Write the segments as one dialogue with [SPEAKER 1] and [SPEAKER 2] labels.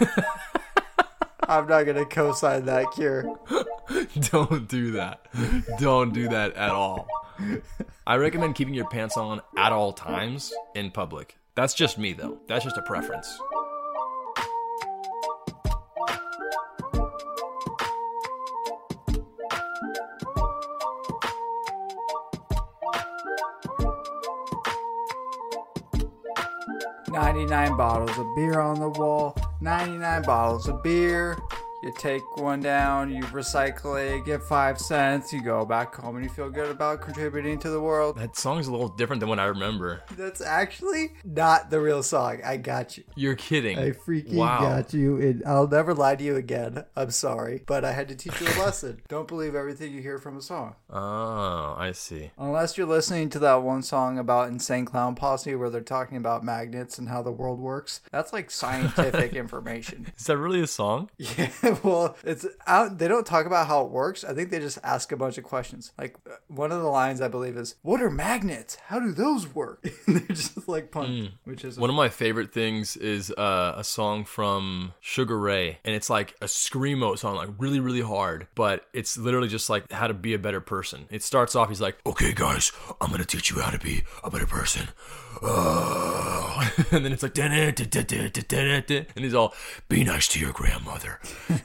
[SPEAKER 1] I'm not gonna co-sign that cure.
[SPEAKER 2] Don't do that. Don't do that at all. I recommend keeping your pants on at all times in public. That's just me, though. That's just a preference.
[SPEAKER 1] Ninety-nine bottles of beer on the wall. Ninety-nine bottles of beer. You take one down, you recycle it, get five cents, you go back home and you feel good about contributing to the world.
[SPEAKER 2] That song's a little different than what I remember.
[SPEAKER 1] That's actually not the real song. I got you.
[SPEAKER 2] You're kidding.
[SPEAKER 1] I freaking
[SPEAKER 2] wow.
[SPEAKER 1] got you. And I'll never lie to you again. I'm sorry. But I had to teach you a lesson. Don't believe everything you hear from a song.
[SPEAKER 2] Oh, I see.
[SPEAKER 1] Unless you're listening to that one song about Insane Clown Posse where they're talking about magnets and how the world works. That's like scientific information.
[SPEAKER 2] Is that really a song?
[SPEAKER 1] Yeah, well, it's out. They don't talk about how it works. I think they just ask a bunch of questions. Like uh, one of the lines I believe is, "What are magnets? How do those work?" they're just like pun, which is
[SPEAKER 2] One of my favorite things is uh, a song from Sugar Ray, and it's like a screamo song, like really, really hard, but it's literally just like how to be a better person. It starts off, he's like, "Okay, guys, I'm gonna teach you how to be a better person," oh. and then it's like, and he's all, "Be nice to your grandmother,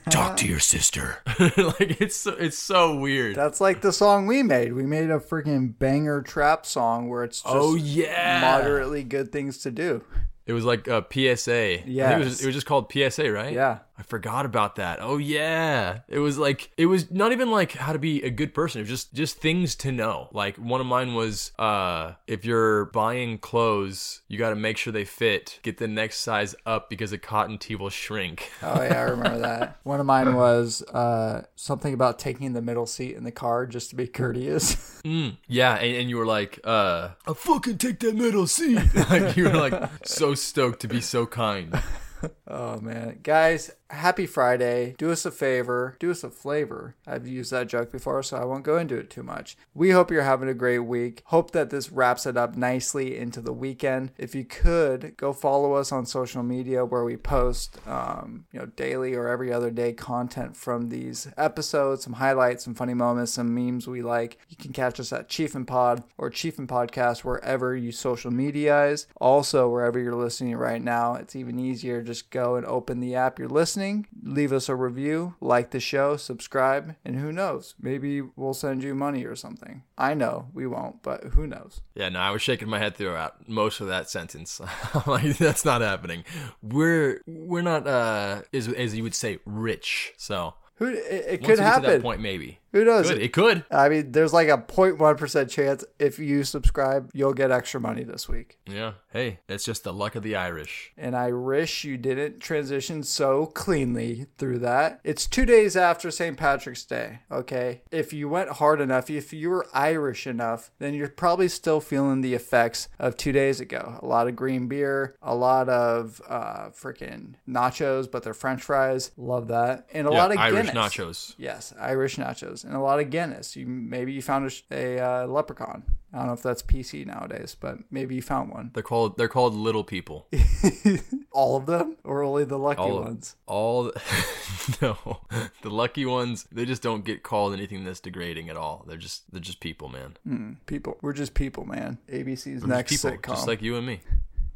[SPEAKER 2] talk to your sister." like it's so, it's so weird.
[SPEAKER 1] That's like the song we made. We made a freaking banger trap song where it's just
[SPEAKER 2] Oh, yeah.
[SPEAKER 1] moderately good things to do.
[SPEAKER 2] It was like uh, a PSA.
[SPEAKER 1] Yeah,
[SPEAKER 2] it was, it was just called PSA, right?
[SPEAKER 1] Yeah.
[SPEAKER 2] I forgot about that. Oh yeah. It was like it was not even like how to be a good person. It was just just things to know. Like one of mine was uh if you're buying clothes, you got to make sure they fit. Get the next size up because a cotton tee will shrink.
[SPEAKER 1] Oh yeah, I remember that. One of mine was uh, something about taking the middle seat in the car just to be courteous.
[SPEAKER 2] Yeah, and, and you were like, uh, I fucking take that middle seat. like you were like so stoked to be so kind.
[SPEAKER 1] oh man, guys, happy Friday. Do us a favor, do us a flavor. I've used that joke before, so I won't go into it too much. We hope you're having a great week. Hope that this wraps it up nicely into the weekend. If you could go follow us on social media where we post, um, you know, daily or every other day content from these episodes, some highlights, some funny moments, some memes we like. You can catch us at Chiefin Pod or Chiefin Podcast wherever you social media is. Also, wherever you're listening right now, it's even easier. Just go and open the app you're listening, leave us a review, like the show, subscribe, and who knows? Maybe we'll send you money or something. I know we won't, but who knows?
[SPEAKER 2] Yeah, no, I was shaking my head throughout most of that sentence. Like, that's not happening. We're we're not uh as as you would say rich. So
[SPEAKER 1] Who it, it could
[SPEAKER 2] we get to
[SPEAKER 1] happen.
[SPEAKER 2] that point, maybe.
[SPEAKER 1] Who knows?
[SPEAKER 2] Good. It could.
[SPEAKER 1] I mean, there's like a 0.1% chance if you subscribe, you'll get extra money this week.
[SPEAKER 2] Yeah. Hey, that's just the luck of the Irish.
[SPEAKER 1] And I wish you didn't transition so cleanly through that. It's two days after St. Patrick's Day, okay? If you went hard enough, if you were Irish enough, then you're probably still feeling the effects of two days ago. A lot of green beer, a lot of uh, freaking nachos, but they're french fries. Love that. And a
[SPEAKER 2] Yeah,
[SPEAKER 1] lot of
[SPEAKER 2] Irish
[SPEAKER 1] Guinness.
[SPEAKER 2] nachos.
[SPEAKER 1] Yes, Irish nachos and a lot of Guinness. You maybe you found a, a uh, leprechaun. I don't know if that's PC nowadays, but maybe you found one.
[SPEAKER 2] They're called they're called little people.
[SPEAKER 1] All of them, or only the lucky
[SPEAKER 2] All
[SPEAKER 1] ones?
[SPEAKER 2] All no, the lucky ones they just don't get called anything that's degrading at all. They're just they're just people, man.
[SPEAKER 1] People, we're just people, man. ABC's
[SPEAKER 2] They're
[SPEAKER 1] next
[SPEAKER 2] people,
[SPEAKER 1] sitcom.
[SPEAKER 2] just like you and me.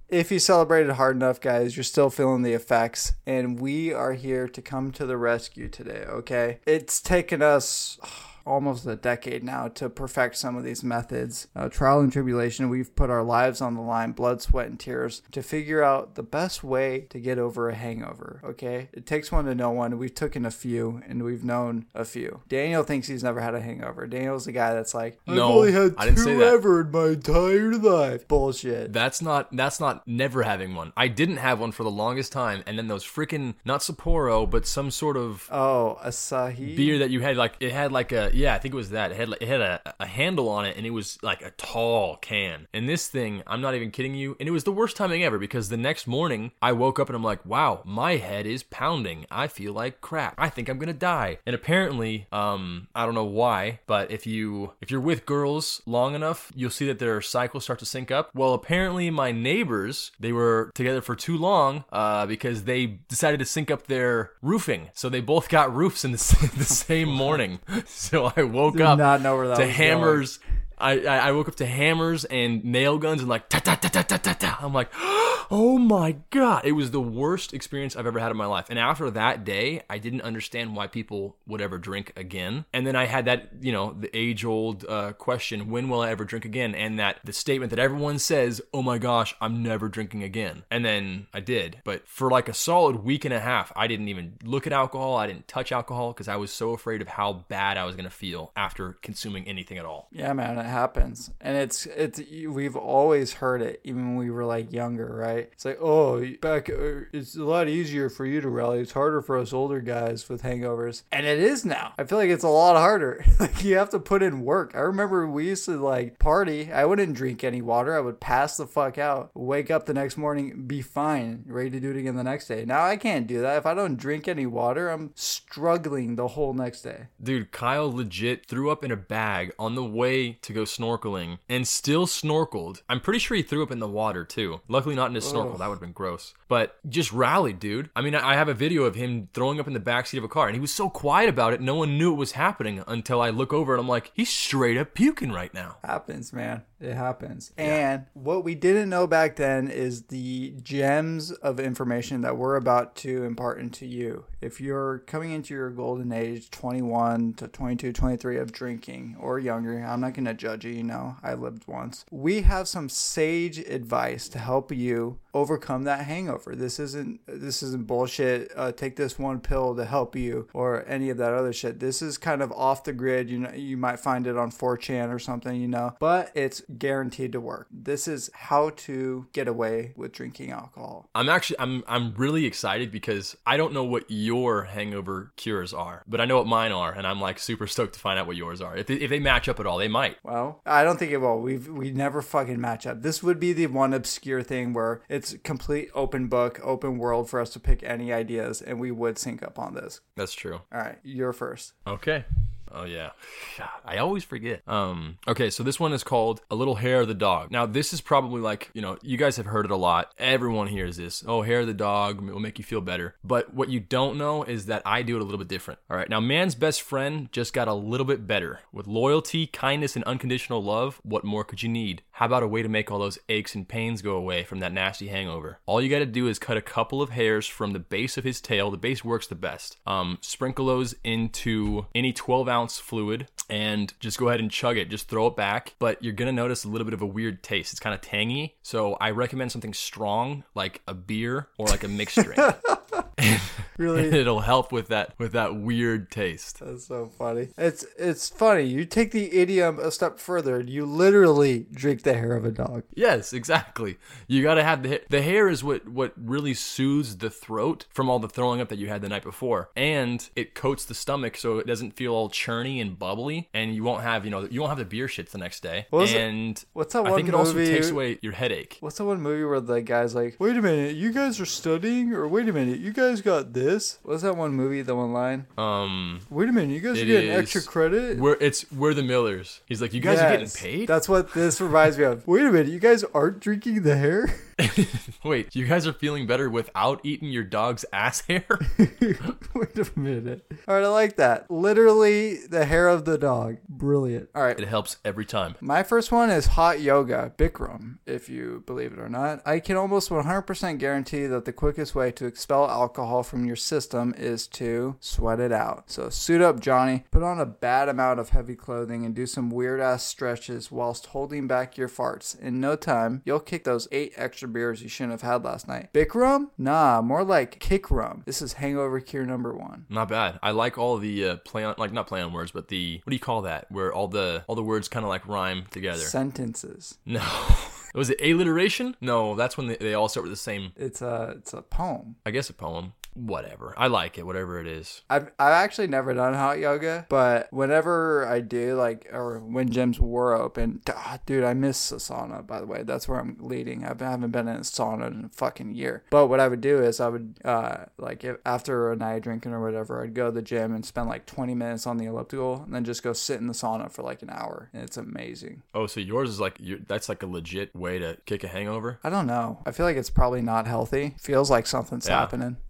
[SPEAKER 1] If you celebrated hard enough, guys, you're still feeling the effects, and we are here to come to the rescue today. Okay, it's taken us. Oh, Almost a decade now to perfect some of these methods. Uh, trial and tribulation, we've put our lives on the line, blood, sweat, and tears to figure out the best way to get over a hangover. Okay, it takes one to know one. We've taken a few, and we've known a few. Daniel thinks he's never had a hangover. Daniel's the guy that's like, I've
[SPEAKER 2] No,
[SPEAKER 1] only had
[SPEAKER 2] I didn't say
[SPEAKER 1] two
[SPEAKER 2] that.
[SPEAKER 1] ever in my entire life. Bullshit.
[SPEAKER 2] That's not that's not never having one. I didn't have one for the longest time, and then those freaking not Sapporo, but some sort of
[SPEAKER 1] Oh, Asahi.
[SPEAKER 2] beer that you had like it had like a yeah, I think it was that. It had it had a, a handle on it, and it was like a tall can. And this thing, I'm not even kidding you, and it was the worst timing ever because the next morning I woke up and I'm like, wow, my head is pounding. I feel like crap. I think I'm gonna die. And apparently, um, I don't know why, but if you if you're with girls long enough, you'll see that their cycles start to sync up. Well, apparently my neighbors they were together for too long uh, because they decided to sync up their roofing, so they both got roofs in the, the same morning. So I woke
[SPEAKER 1] Did
[SPEAKER 2] up
[SPEAKER 1] not know where that
[SPEAKER 2] to
[SPEAKER 1] was
[SPEAKER 2] hammers. I, I woke up to hammers and nail guns and like ta ta ta ta ta ta ta. I'm like, oh my god! It was the worst experience I've ever had in my life. And after that day, I didn't understand why people would ever drink again. And then I had that you know the age old uh, question: When will I ever drink again? And that the statement that everyone says, oh my gosh, I'm never drinking again. And then I did, but for like a solid week and a half, I didn't even look at alcohol. I didn't touch alcohol because I was so afraid of how bad I was gonna feel after consuming anything at all.
[SPEAKER 1] Yeah, man, it happens, and it's it's we've always heard it, even when we were like younger, right? It's like, oh, back, it's a lot easier for you to rally. It's harder for us older guys with hangovers, and it is now. I feel like it's a lot harder. like you have to put in work. I remember we used to like party. I wouldn't drink any water. I would pass the fuck out. Wake up the next morning, be fine, ready to do it again the next day. Now I can't do that. If I don't drink any water, I'm struggling the whole next day.
[SPEAKER 2] Dude, Kyle legit threw up in a bag on the way to go snorkeling and still snorkeled. I'm pretty sure he threw up in the water too. Luckily, not in his snorkel. That would have been gross. But just rallied, dude. I mean, I I have a video of him throwing up in the backseat of a car and he was so quiet about it, no one knew it was happening until I look over and I'm like, he's straight up puking right now.
[SPEAKER 1] Happens, man. It happens. And what we didn't know back then is the gems of information that we're about to impart into you. If you're coming into your golden age, 21 to 22, 23 of drinking or younger, I'm not going to judge you, you know, I lived once. We have some sage advice to help you overcome that hangover. This isn't this isn't bullshit. Uh, take this one pill to help you or any of that other shit. This is kind of off the grid. You know, you might find it on 4chan or something, you know, but it's guaranteed to work. This is how to get away with drinking alcohol.
[SPEAKER 2] I'm actually I'm I'm really excited because I don't know what your hangover cures are, but I know what mine are, and I'm like super stoked to find out what yours are. If they, if they match up at all, they might.
[SPEAKER 1] Well, I don't think it will. We've we never fucking match up. This would be the one obscure thing where it's complete open book, open world for us to pick any ideas, and we would sync up on this.
[SPEAKER 2] That's true.
[SPEAKER 1] All right, you're first.
[SPEAKER 2] Okay. Oh yeah. I always forget. Um okay, so this one is called A Little Hair of the Dog. Now this is probably like, you know, you guys have heard it a lot. Everyone hears this. Oh, hair of the dog will make you feel better. But what you don't know is that I do it a little bit different. All right. Now man's best friend just got a little bit better. With loyalty, kindness and unconditional love, what more could you need? How about a way to make all those aches and pains go away from that nasty hangover? All you got to do is cut a couple of hairs from the base of his tail. The base works the best. Um, sprinkle those into any 12 ounce fluid and just go ahead and chug it. Just throw it back. But you're going to notice a little bit of a weird taste. It's kind of tangy. So I recommend something strong like a beer or like a mixed drink.
[SPEAKER 1] Really?
[SPEAKER 2] It'll help with that with that weird taste.
[SPEAKER 1] That's so funny. It's it's funny. You take the idiom a step further. and You literally drink the hair of a dog.
[SPEAKER 2] Yes, exactly. You got to have the hair. The hair is what what really soothes the throat from all the throwing up that you had the night before, and it coats the stomach so it doesn't feel all churny and bubbly, and you won't have you know you won't have the beer shits the next day.
[SPEAKER 1] What was it-
[SPEAKER 2] and
[SPEAKER 1] what's that
[SPEAKER 2] I think it also takes away your headache.
[SPEAKER 1] What's that one movie where the guy's like, "Wait a minute, you guys are studying," or "Wait a minute, you guys got this"? What's that one movie? The one line?
[SPEAKER 2] Um,
[SPEAKER 1] Wait a minute, you guys are getting
[SPEAKER 2] is-
[SPEAKER 1] extra credit.
[SPEAKER 2] we're it's we're the Millers. He's like, you guys are getting paid.
[SPEAKER 1] That's what this reminds me of. Wait a minute, you guys aren't drinking the hair?
[SPEAKER 2] Wait, you guys are feeling better without eating your dog's ass hair?
[SPEAKER 1] Wait a minute. All right, I like that. Literally the hair of the dog. Brilliant. All right.
[SPEAKER 2] it helps every time.
[SPEAKER 1] My first one is hot yoga, Bikram, if you believe it or not. I can almost 100% guarantee that the quickest way to expel alcohol from your system is to sweat it out. So suit up, Johnny, put on a bad amount of heavy clothing and do some weird ass stretches whilst holding back your farts. In no time, you'll kick those eight extra beers you shouldn't have had last night. Bikram? Nah, more like kick rum. This is hangover cure number one.
[SPEAKER 2] Not bad. I like all the uh, play on, like not play on words, but the what do you call that? Where all the all the words kind of like rhyme together.
[SPEAKER 1] Sentences.
[SPEAKER 2] No, was it alliteration? No, that's when they, they all start with the same.
[SPEAKER 1] It's a it's a poem.
[SPEAKER 2] I guess a poem. Whatever. I like it, whatever it is.
[SPEAKER 1] I've I've actually never done hot yoga, but whenever I do, like, or when gyms were open, ah, dude, I miss the sauna. By the way, that's where I'm leading. I've, I haven't been in a sauna in a fucking year. But what I would do is I would, uh, like, if, after a night drinking or whatever, I'd go to the gym and spend like 20 minutes on the elliptical, and then just go sit in the sauna for like an hour, and it's amazing.
[SPEAKER 2] Oh, so yours is like that's like a legit way to kick a hangover.
[SPEAKER 1] I don't know. I feel like it's probably not healthy. Feels like something's
[SPEAKER 2] Yeah.
[SPEAKER 1] happening.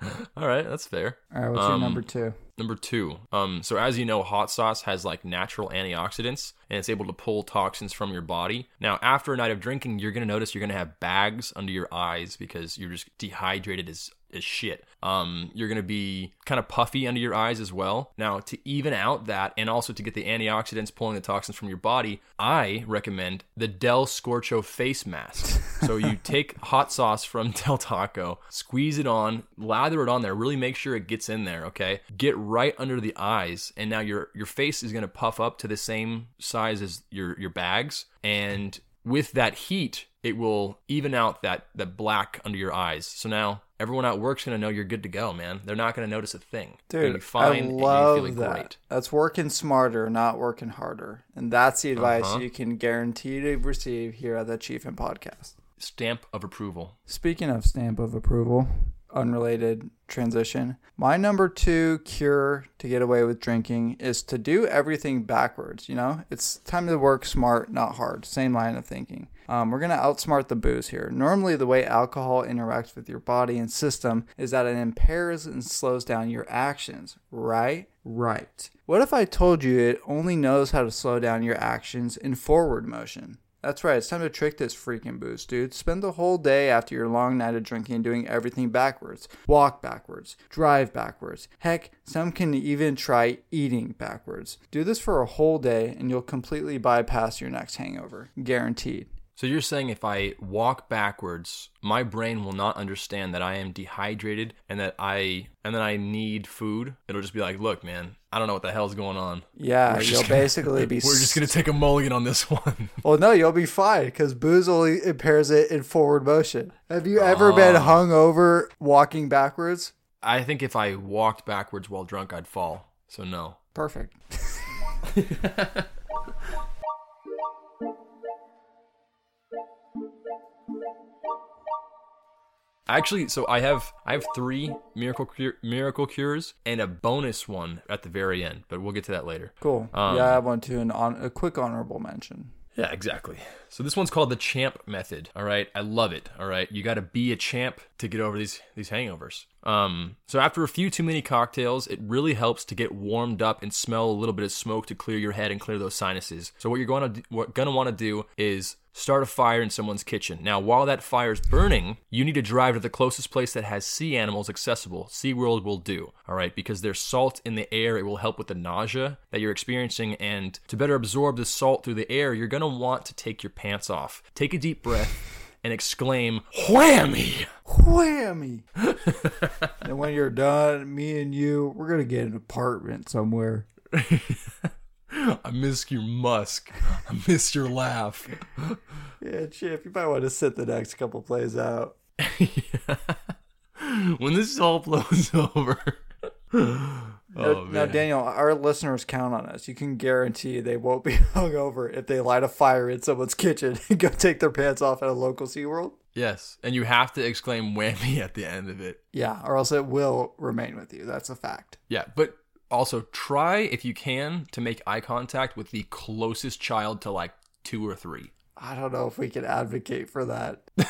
[SPEAKER 2] All right, that's fair.
[SPEAKER 1] All right, what's your
[SPEAKER 2] Um,
[SPEAKER 1] number two?
[SPEAKER 2] Number two, um, so as you know, hot sauce has like natural antioxidants and it's able to pull toxins from your body. Now, after a night of drinking, you're gonna notice you're gonna have bags under your eyes because you're just dehydrated as as shit. Um, you're gonna be kind of puffy under your eyes as well. Now, to even out that and also to get the antioxidants pulling the toxins from your body, I recommend the Del Scorcho face mask. so you take hot sauce from Del Taco, squeeze it on, lather it on there, really make sure it gets in there, okay? Get right under the eyes, and now your your face is gonna puff up to the same size as your your bags, and with that heat, it will even out that that black under your eyes. So now everyone at work's gonna know you're good to go, man. They're not gonna notice a thing.
[SPEAKER 1] Dude,
[SPEAKER 2] be fine
[SPEAKER 1] I love that.
[SPEAKER 2] great.
[SPEAKER 1] That's working smarter, not working harder. And that's the advice
[SPEAKER 2] Uh-huh.
[SPEAKER 1] you can guarantee to receive here at the Chiefin Podcast.
[SPEAKER 2] Stamp of approval.
[SPEAKER 1] Speaking of stamp of approval, unrelated transition. My number two cure to get away with drinking is to do everything backwards. You know, it's time to work smart, not hard. Same line of thinking. Um, we're going to outsmart the booze here. Normally, the way alcohol interacts with your body and system is that it impairs and slows down your actions, right? Right. What if I told you it only knows how to slow down your actions in forward motion? That's right, it's time to trick this freaking booze, dude. Spend the whole day after your long night of drinking and doing everything backwards. Walk backwards, drive backwards. Heck, some can even try eating backwards. Do this for a whole day and you'll completely bypass your next hangover. Guaranteed.
[SPEAKER 2] So you're saying if I walk backwards, my brain will not understand that I am dehydrated and that I and that I need food. It'll just be like, look, man, I don't know what the hell's going on.
[SPEAKER 1] Yeah,
[SPEAKER 2] We're just
[SPEAKER 1] you'll
[SPEAKER 2] gonna-
[SPEAKER 1] basically be.
[SPEAKER 2] We're just gonna take a mulligan on this one.
[SPEAKER 1] Well, no, you'll be fine because booze only impairs it in forward motion. Have you ever been ah. hung over walking backwards?
[SPEAKER 2] I think if I walked backwards while drunk, I'd fall. So no.
[SPEAKER 1] Perfect.
[SPEAKER 2] Actually, so I have I have three miracle cure, miracle cures and a bonus one at the very end, but we'll get to that later.
[SPEAKER 1] Cool.
[SPEAKER 2] Um,
[SPEAKER 1] yeah, I want to an on a quick honorable mention.
[SPEAKER 2] Yeah, exactly. So this one's called the champ method. All right, I love it. All right, you got to be a champ to get over these these hangovers. Um, so after a few too many cocktails, it really helps to get warmed up and smell a little bit of smoke to clear your head and clear those sinuses. So what you're going to what gonna want to do is start a fire in someone's kitchen. Now, while that fire is burning, you need to drive to the closest place that has sea animals accessible. SeaWorld will do, all right, because there's salt in the air. It will help with the nausea that you're experiencing. And to better absorb the salt through the air, you're going to want to take your pants off. Take a deep breath and exclaim, Whammy!
[SPEAKER 1] Whammy! and when you're done, me and you, we're gonna get an apartment somewhere.
[SPEAKER 2] I miss your musk. I miss your laugh.
[SPEAKER 1] Yeah, Chip, you might want to sit the next couple plays out.
[SPEAKER 2] when this all blows over.
[SPEAKER 1] now,
[SPEAKER 2] oh,
[SPEAKER 1] now. Daniel, our listeners count on us. You can guarantee they won't be hungover if they light a fire in someone's kitchen and go take their pants off at a local SeaWorld.
[SPEAKER 2] Yes, and you have to exclaim whammy at the end of it.
[SPEAKER 1] Yeah, or else it will remain with you. That's a fact.
[SPEAKER 2] Yeah, but also try if you can to make eye contact with the closest child to like two or three.
[SPEAKER 1] I don't know if we can advocate for that.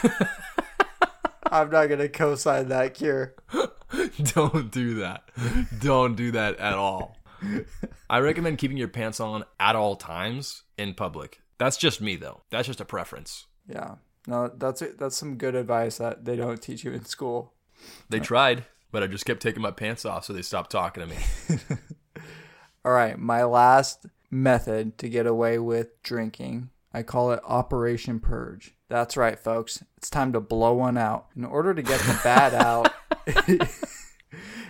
[SPEAKER 1] I'm not going to co sign that cure.
[SPEAKER 2] Don't do that. Don't do that at all. I recommend keeping your pants on at all times in public. That's just me though. That's just a preference.
[SPEAKER 1] Yeah. No, that's it. That's some good advice that they don't teach you in school.
[SPEAKER 2] They tried, but I just kept taking my pants off so they stopped talking to me.
[SPEAKER 1] All right, my last method to get away with drinking, I call it Operation Purge. That's right, folks. It's time to blow one out. In order to get the bad out,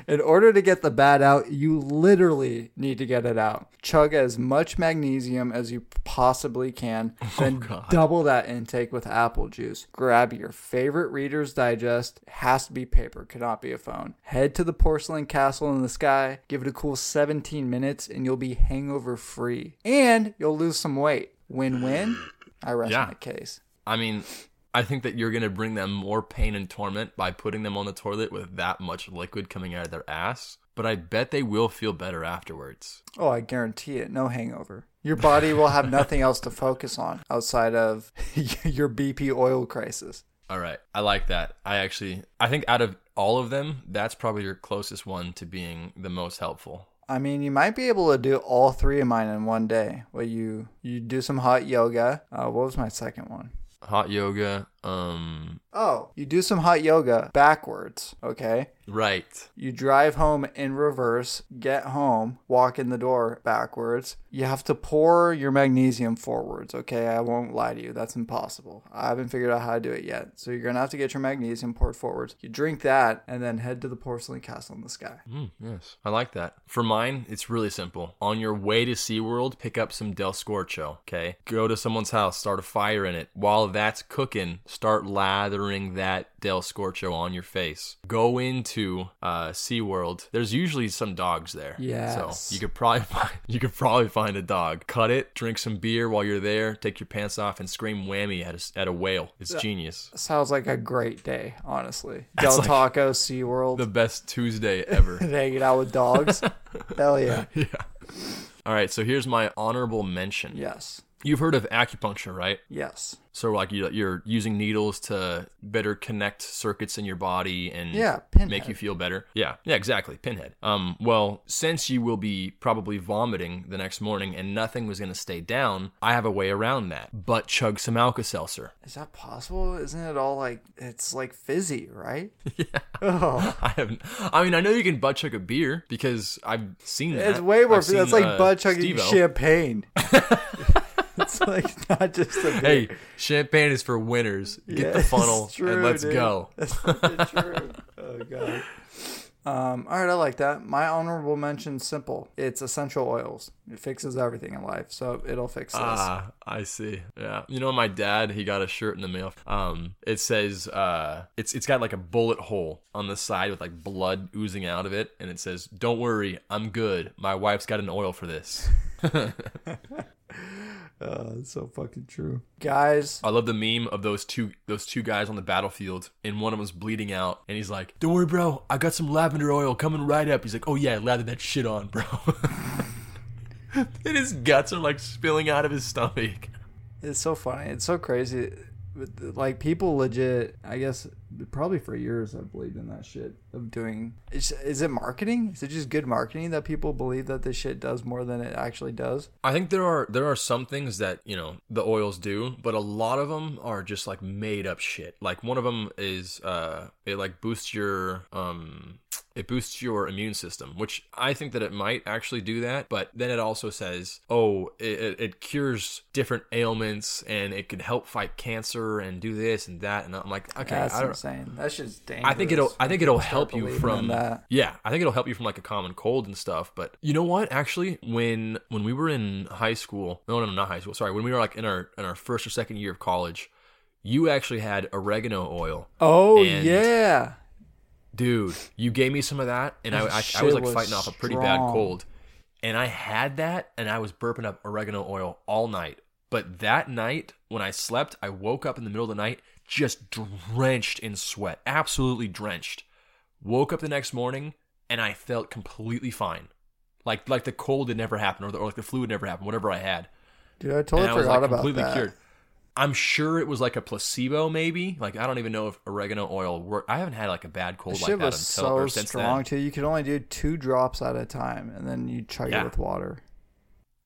[SPEAKER 1] In order to get the bad out, you literally need to get it out. Chug as much magnesium as you possibly can, then oh,
[SPEAKER 2] God.
[SPEAKER 1] double that intake with apple juice. Grab your favorite Reader's Digest. It has to be paper, cannot be a phone. Head to the porcelain castle in the sky, give it a cool 17 minutes, and you'll be hangover free. And you'll lose some weight. Win win? I rest
[SPEAKER 2] Yeah.
[SPEAKER 1] my case.
[SPEAKER 2] I mean, I think that you're gonna bring them more pain and torment by putting them on the toilet with that much liquid coming out of their ass. But I bet they will feel better afterwards.
[SPEAKER 1] Oh, I guarantee it. No hangover. Your body will have nothing else to focus on outside of your BP oil crisis.
[SPEAKER 2] All right, I like that. I actually, I think out of all of them, that's probably your closest one to being the most helpful.
[SPEAKER 1] I mean, you might be able to do all three of mine in one day. Well, you you do some hot yoga. Uh, what was my second one?
[SPEAKER 2] Hot yoga, um,
[SPEAKER 1] Oh, you do some hot yoga backwards. Okay.
[SPEAKER 2] right.
[SPEAKER 1] You drive home in reverse, get home, walk in the door backwards. You have to pour your magnesium forwards, okay? I won't lie to you. That's impossible. I haven't figured out how to do it yet. So you're going to have to get your magnesium poured forwards. You drink that and then head to the porcelain castle in the sky.
[SPEAKER 2] Mm, yes, I like that. For mine, it's really simple. On your way to SeaWorld, pick up some Del Scorcho, okay? Go to someone's house, start a fire in it. While that's cooking, start lathering that Del Scorcho on your face. Go into uh, SeaWorld. There's usually some dogs there.
[SPEAKER 1] Yes.
[SPEAKER 2] So you could probably find you could probably find a dog. Cut it, drink some beer while you're there, take your pants off and scream whammy at a, at a whale. It's genius.
[SPEAKER 1] Sounds like a great day, honestly. Del
[SPEAKER 2] like
[SPEAKER 1] Taco, SeaWorld,
[SPEAKER 2] The best Tuesday ever.
[SPEAKER 1] hanging out with dogs. Hell yeah.
[SPEAKER 2] yeah. All right, so here's my honorable mention.
[SPEAKER 1] Yes.
[SPEAKER 2] You've heard of acupuncture, right?
[SPEAKER 1] Yes.
[SPEAKER 2] So like you- you're using needles to better connect circuits in your body and
[SPEAKER 1] Yeah, pinhead.
[SPEAKER 2] make you feel better. Yeah, yeah, exactly, pinhead. Um, well, since you will be probably vomiting the next morning and nothing was going to stay down, I have a way around that. But chug some Alka-Seltzer.
[SPEAKER 1] Is that possible? Isn't it all like it's like fizzy, right?
[SPEAKER 2] Yeah.
[SPEAKER 1] Oh.
[SPEAKER 2] I have. I mean, I know you can butt chug a beer because I've seen that.
[SPEAKER 1] It's way more.
[SPEAKER 2] Seen,
[SPEAKER 1] That's like
[SPEAKER 2] uh,
[SPEAKER 1] butt chugging
[SPEAKER 2] Steve-O.
[SPEAKER 1] champagne. it's like not just a beer.
[SPEAKER 2] Hey, champagne is for winners. Get
[SPEAKER 1] Yeah,
[SPEAKER 2] the funnel
[SPEAKER 1] true,
[SPEAKER 2] and let's
[SPEAKER 1] dude.
[SPEAKER 2] go.
[SPEAKER 1] That's true. Oh god. Um, all right, I like that. My honorable mention simple. It's essential oils. It fixes everything in life, so it'll fix this.
[SPEAKER 2] Ah, I see. Yeah. You know, my dad, he got a shirt in the mail. Um, it says, uh, it's it's got like a bullet hole on the side with like blood oozing out of it, and it says, "Don't worry, I'm good. My wife's got an oil for this."
[SPEAKER 1] Uh, it's so fucking true, guys.
[SPEAKER 2] I love the meme of those two those two guys on the battlefield, and one of them's bleeding out, and he's like, "Don't worry, bro. I got some lavender oil coming right up." He's like, "Oh yeah, lather that shit on, bro." and his guts are like spilling out of his stomach.
[SPEAKER 1] It's so funny. It's so crazy. Like people legit, I guess probably for years I've believed in that shit of doing. Is, is it marketing? Is it just good marketing that people believe that this shit does more than it actually does?
[SPEAKER 2] I think there are there are some things that you know the oils do, but a lot of them are just like made up shit. Like one of them is uh, it like boosts your um it boosts your immune system, which I think that it might actually do that. But then it also says, oh, it, it- it cures different ailments and it can help fight cancer and do this and that. And I'm like, okay,
[SPEAKER 1] That's
[SPEAKER 2] I don't.
[SPEAKER 1] Insane. That's just dangerous.
[SPEAKER 2] I think it'll. I think it'll help you from
[SPEAKER 1] that.
[SPEAKER 2] Yeah, I think it'll help you from like a common cold and stuff. But you know what? Actually, when when we were in high school, no, no, no, not high school. Sorry, when we were like in our in our first or second year of college, you actually had oregano oil,
[SPEAKER 1] Oh yeah.
[SPEAKER 2] dude. You gave me some of that, and I,
[SPEAKER 1] That
[SPEAKER 2] I, I
[SPEAKER 1] shit
[SPEAKER 2] was like
[SPEAKER 1] was
[SPEAKER 2] fighting off a pretty bad cold, and I had that, and I was burping up oregano oil all night. But that night, when I slept, I woke up in the middle of the night just drenched in sweat, absolutely drenched. Woke up the next morning and I felt completely fine, like like the cold had never happened or, the, or like the flu had never happened, whatever I had,
[SPEAKER 1] Dude, I totally
[SPEAKER 2] and I was
[SPEAKER 1] forgot
[SPEAKER 2] like
[SPEAKER 1] about
[SPEAKER 2] completely
[SPEAKER 1] that.
[SPEAKER 2] cured. I'm sure it was like a placebo, maybe. Like I don't even know if oregano oil worked. I haven't had like a bad cold like that
[SPEAKER 1] was
[SPEAKER 2] until
[SPEAKER 1] so
[SPEAKER 2] or since
[SPEAKER 1] strong
[SPEAKER 2] then.
[SPEAKER 1] too. You could only do two drops at a time, and then you chug
[SPEAKER 2] Yeah.
[SPEAKER 1] it with water.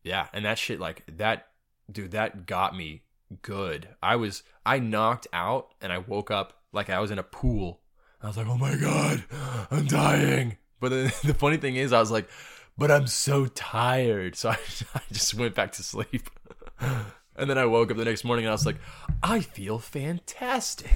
[SPEAKER 2] Yeah, and that shit like that dude, that got me good. I was I knocked out and I woke up like I was in a pool. I was like, "Oh my god, I'm dying." But then the funny thing is I was like, "But I'm so tired." So I, I just went back to sleep. And then I woke up the next morning and I was like, "I feel fantastic."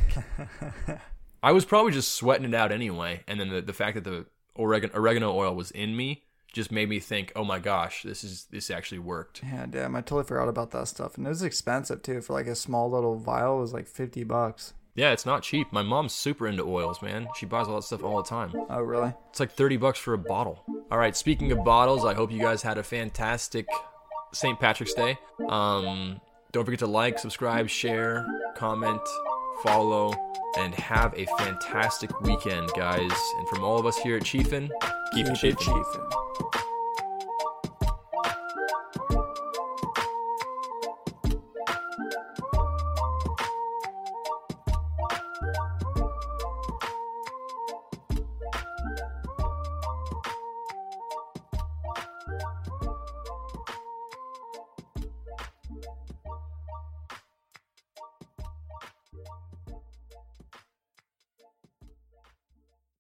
[SPEAKER 2] I was probably just sweating it out anyway, and then the, the fact that the oregano oregano oil was in me just made me think, oh my gosh, this is this actually worked.
[SPEAKER 1] Yeah, damn, I totally forgot about that stuff. And it was expensive too. For like a small little vial, it was like fifty bucks.
[SPEAKER 2] Yeah, it's not cheap. My mom's super into oils, man. She buys all that stuff all the time.
[SPEAKER 1] Oh, really?
[SPEAKER 2] It's like 30 bucks for a bottle. All right, speaking of bottles, I hope you guys had a fantastic St. Patrick's Day. Um, don't forget to like, subscribe, share, comment, follow, and have a fantastic weekend, guys. And from all of us here at Chiefin, keep, it
[SPEAKER 1] Keep it
[SPEAKER 2] chiefin'
[SPEAKER 1] thank you.